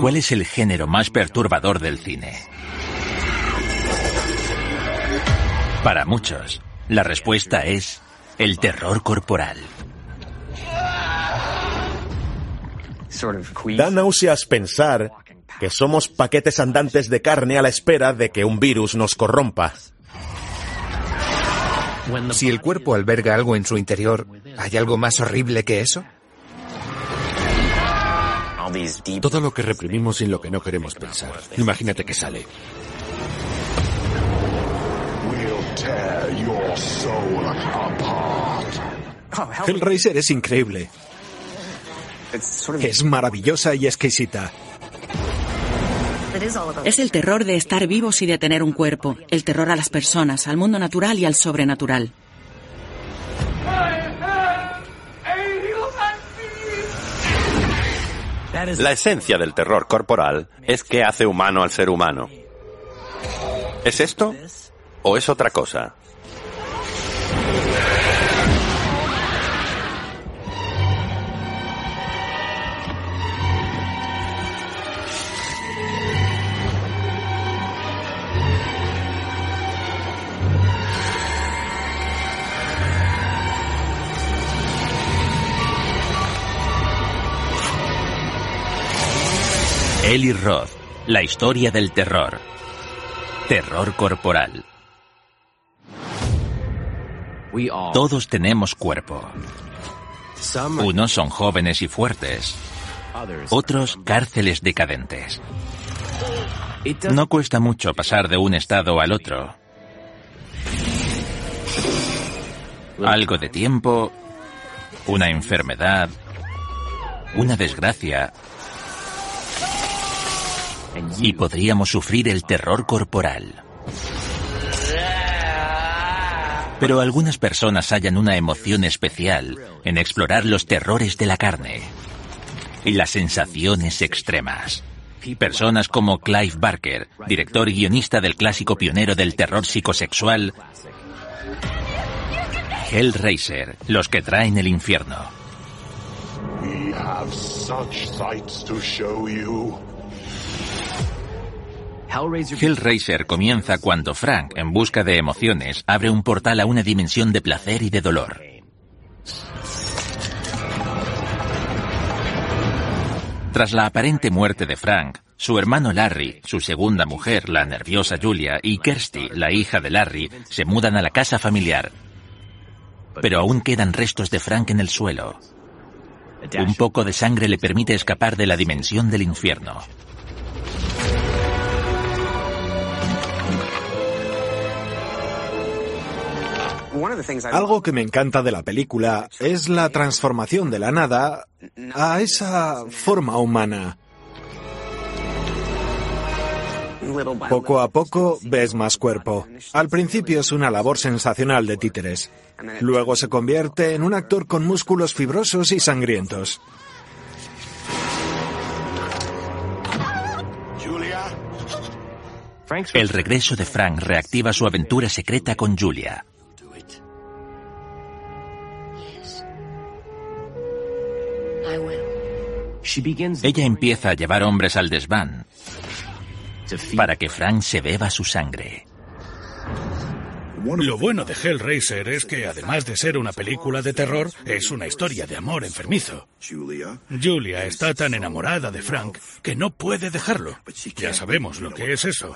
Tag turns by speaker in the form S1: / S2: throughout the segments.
S1: ¿Cuál es el género más perturbador del cine? Para muchos, la respuesta es el terror corporal.
S2: Da náuseas pensar que somos paquetes andantes de carne a la espera de que un virus nos corrompa.
S3: Si el cuerpo alberga algo en su interior, ¿hay algo más horrible que eso?
S4: Todo lo que reprimimos y lo que no queremos pensar. Imagínate que sale.
S5: Hellraiser es increíble. Es maravillosa y exquisita.
S6: Es el terror de estar vivos y de tener un cuerpo, el terror a las personas, al mundo natural y al sobrenatural.
S7: La esencia del terror corporal es que hace humano al ser humano. ¿Es esto o es otra cosa?
S1: Eli Roth, la historia del terror. Terror corporal. Todos tenemos cuerpo. Unos son jóvenes y fuertes, otros cárceles decadentes. No cuesta mucho pasar de un estado al otro. Algo de tiempo, una enfermedad, una desgracia, y podríamos sufrir el terror corporal. Pero algunas personas hallan una emoción especial en explorar los terrores de la carne y las sensaciones extremas. Personas como Clive Barker, director y guionista del clásico pionero del terror psicosexual, Hellraiser, los que traen el infierno. Hellraiser comienza cuando Frank, en busca de emociones, abre un portal a una dimensión de placer y de dolor. Tras la aparente muerte de Frank, su hermano Larry, su segunda mujer, la nerviosa Julia, y Kirsty, la hija de Larry, se mudan a la casa familiar. Pero aún quedan restos de Frank en el suelo. Un poco de sangre le permite escapar de la dimensión del infierno.
S5: Algo que me encanta de la película es la transformación de la nada a esa forma humana. Poco a poco ves más cuerpo. Al principio es una labor sensacional de títeres. Luego se convierte en un actor con músculos fibrosos y sangrientos.
S1: El regreso de Frank reactiva su aventura secreta con Julia. Ella empieza a llevar hombres al desván para que Frank se beba su sangre.
S8: Lo bueno de Hellraiser es que, además de ser una película de terror, es una historia de amor enfermizo. Julia está tan enamorada de Frank que no puede dejarlo. Ya sabemos lo que es eso.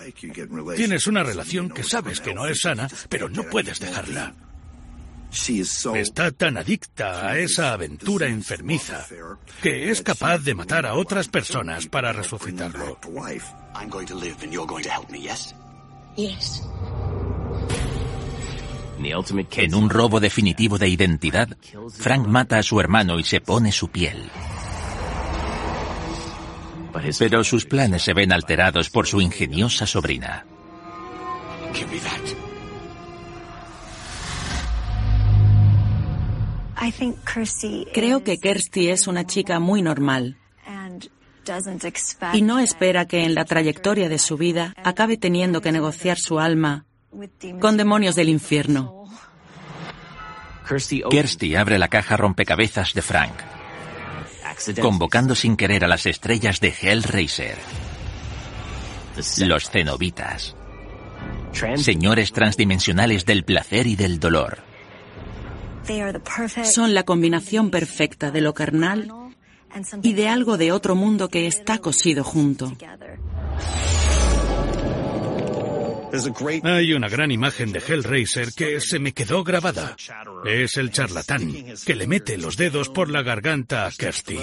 S8: Tienes una relación que sabes que no es sana, pero no puedes dejarla. Está tan adicta a esa aventura enfermiza que es capaz de matar a otras personas para resucitarlo.
S1: En un robo definitivo de identidad, Frank mata a su hermano y se pone su piel. Pero sus planes se ven alterados por su ingeniosa sobrina.
S6: Creo que Kirsty es una chica muy normal y no espera que en la trayectoria de su vida acabe teniendo que negociar su alma con demonios del infierno.
S1: Kirsty abre la caja rompecabezas de Frank. convocando sin querer a las estrellas de Hellraiser. Los cenobitas. Señores transdimensionales del placer y del dolor.
S6: Son la combinación perfecta de lo carnal y de algo de otro mundo que está cosido junto.
S8: Hay una gran imagen de Hellraiser que se me quedó grabada. Es el charlatán que le mete los dedos por la garganta a Kirsty.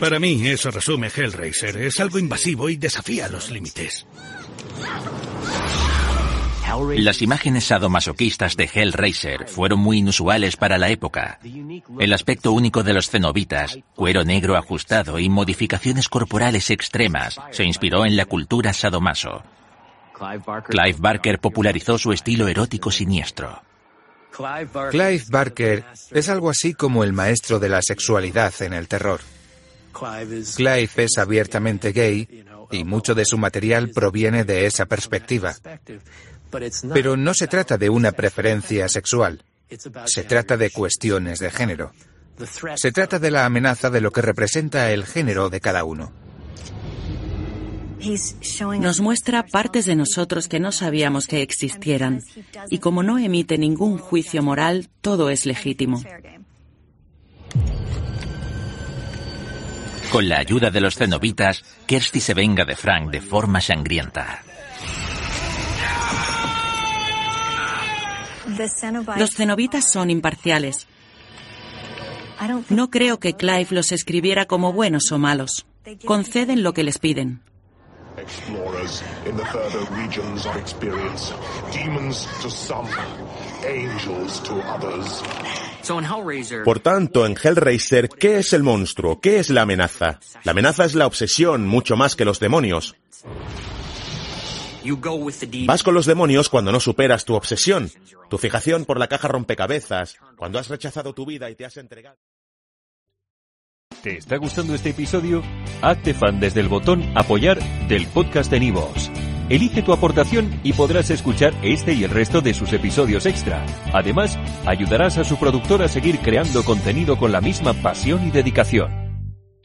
S8: Para mí eso resume Hellraiser. Es algo invasivo y desafía los límites.
S1: Las imágenes sadomasoquistas de Hellraiser fueron muy inusuales para la época. El aspecto único de los cenobitas, cuero negro ajustado y modificaciones corporales extremas, se inspiró en la cultura sadomaso. Clive Barker popularizó su estilo erótico siniestro.
S3: Clive Barker es algo así como el maestro de la sexualidad en el terror. Clive es abiertamente gay y mucho de su material proviene de esa perspectiva. Pero no se trata de una preferencia sexual. Se trata de cuestiones de género. Se trata de la amenaza de lo que representa el género de cada uno.
S6: Nos muestra partes de nosotros que no sabíamos que existieran. Y como no emite ningún juicio moral, todo es legítimo.
S1: Con la ayuda de los cenobitas, Kirsty se venga de Frank de forma sangrienta.
S6: Los cenobitas son imparciales. No creo que Clive los escribiera como buenos o malos. Conceden lo que les piden.
S2: Por tanto, en Hellraiser, ¿qué es el monstruo? ¿Qué es la amenaza? La amenaza es la obsesión, mucho más que los demonios. Vas con los demonios cuando no superas tu obsesión, tu fijación por la caja rompecabezas, cuando has rechazado tu vida y te has entregado.
S9: ¿Te está gustando este episodio? Hazte fan desde el botón Apoyar del podcast de Nivos. Elige tu aportación y podrás escuchar este y el resto de sus episodios extra. Además, ayudarás a su productor a seguir creando contenido con la misma pasión y dedicación.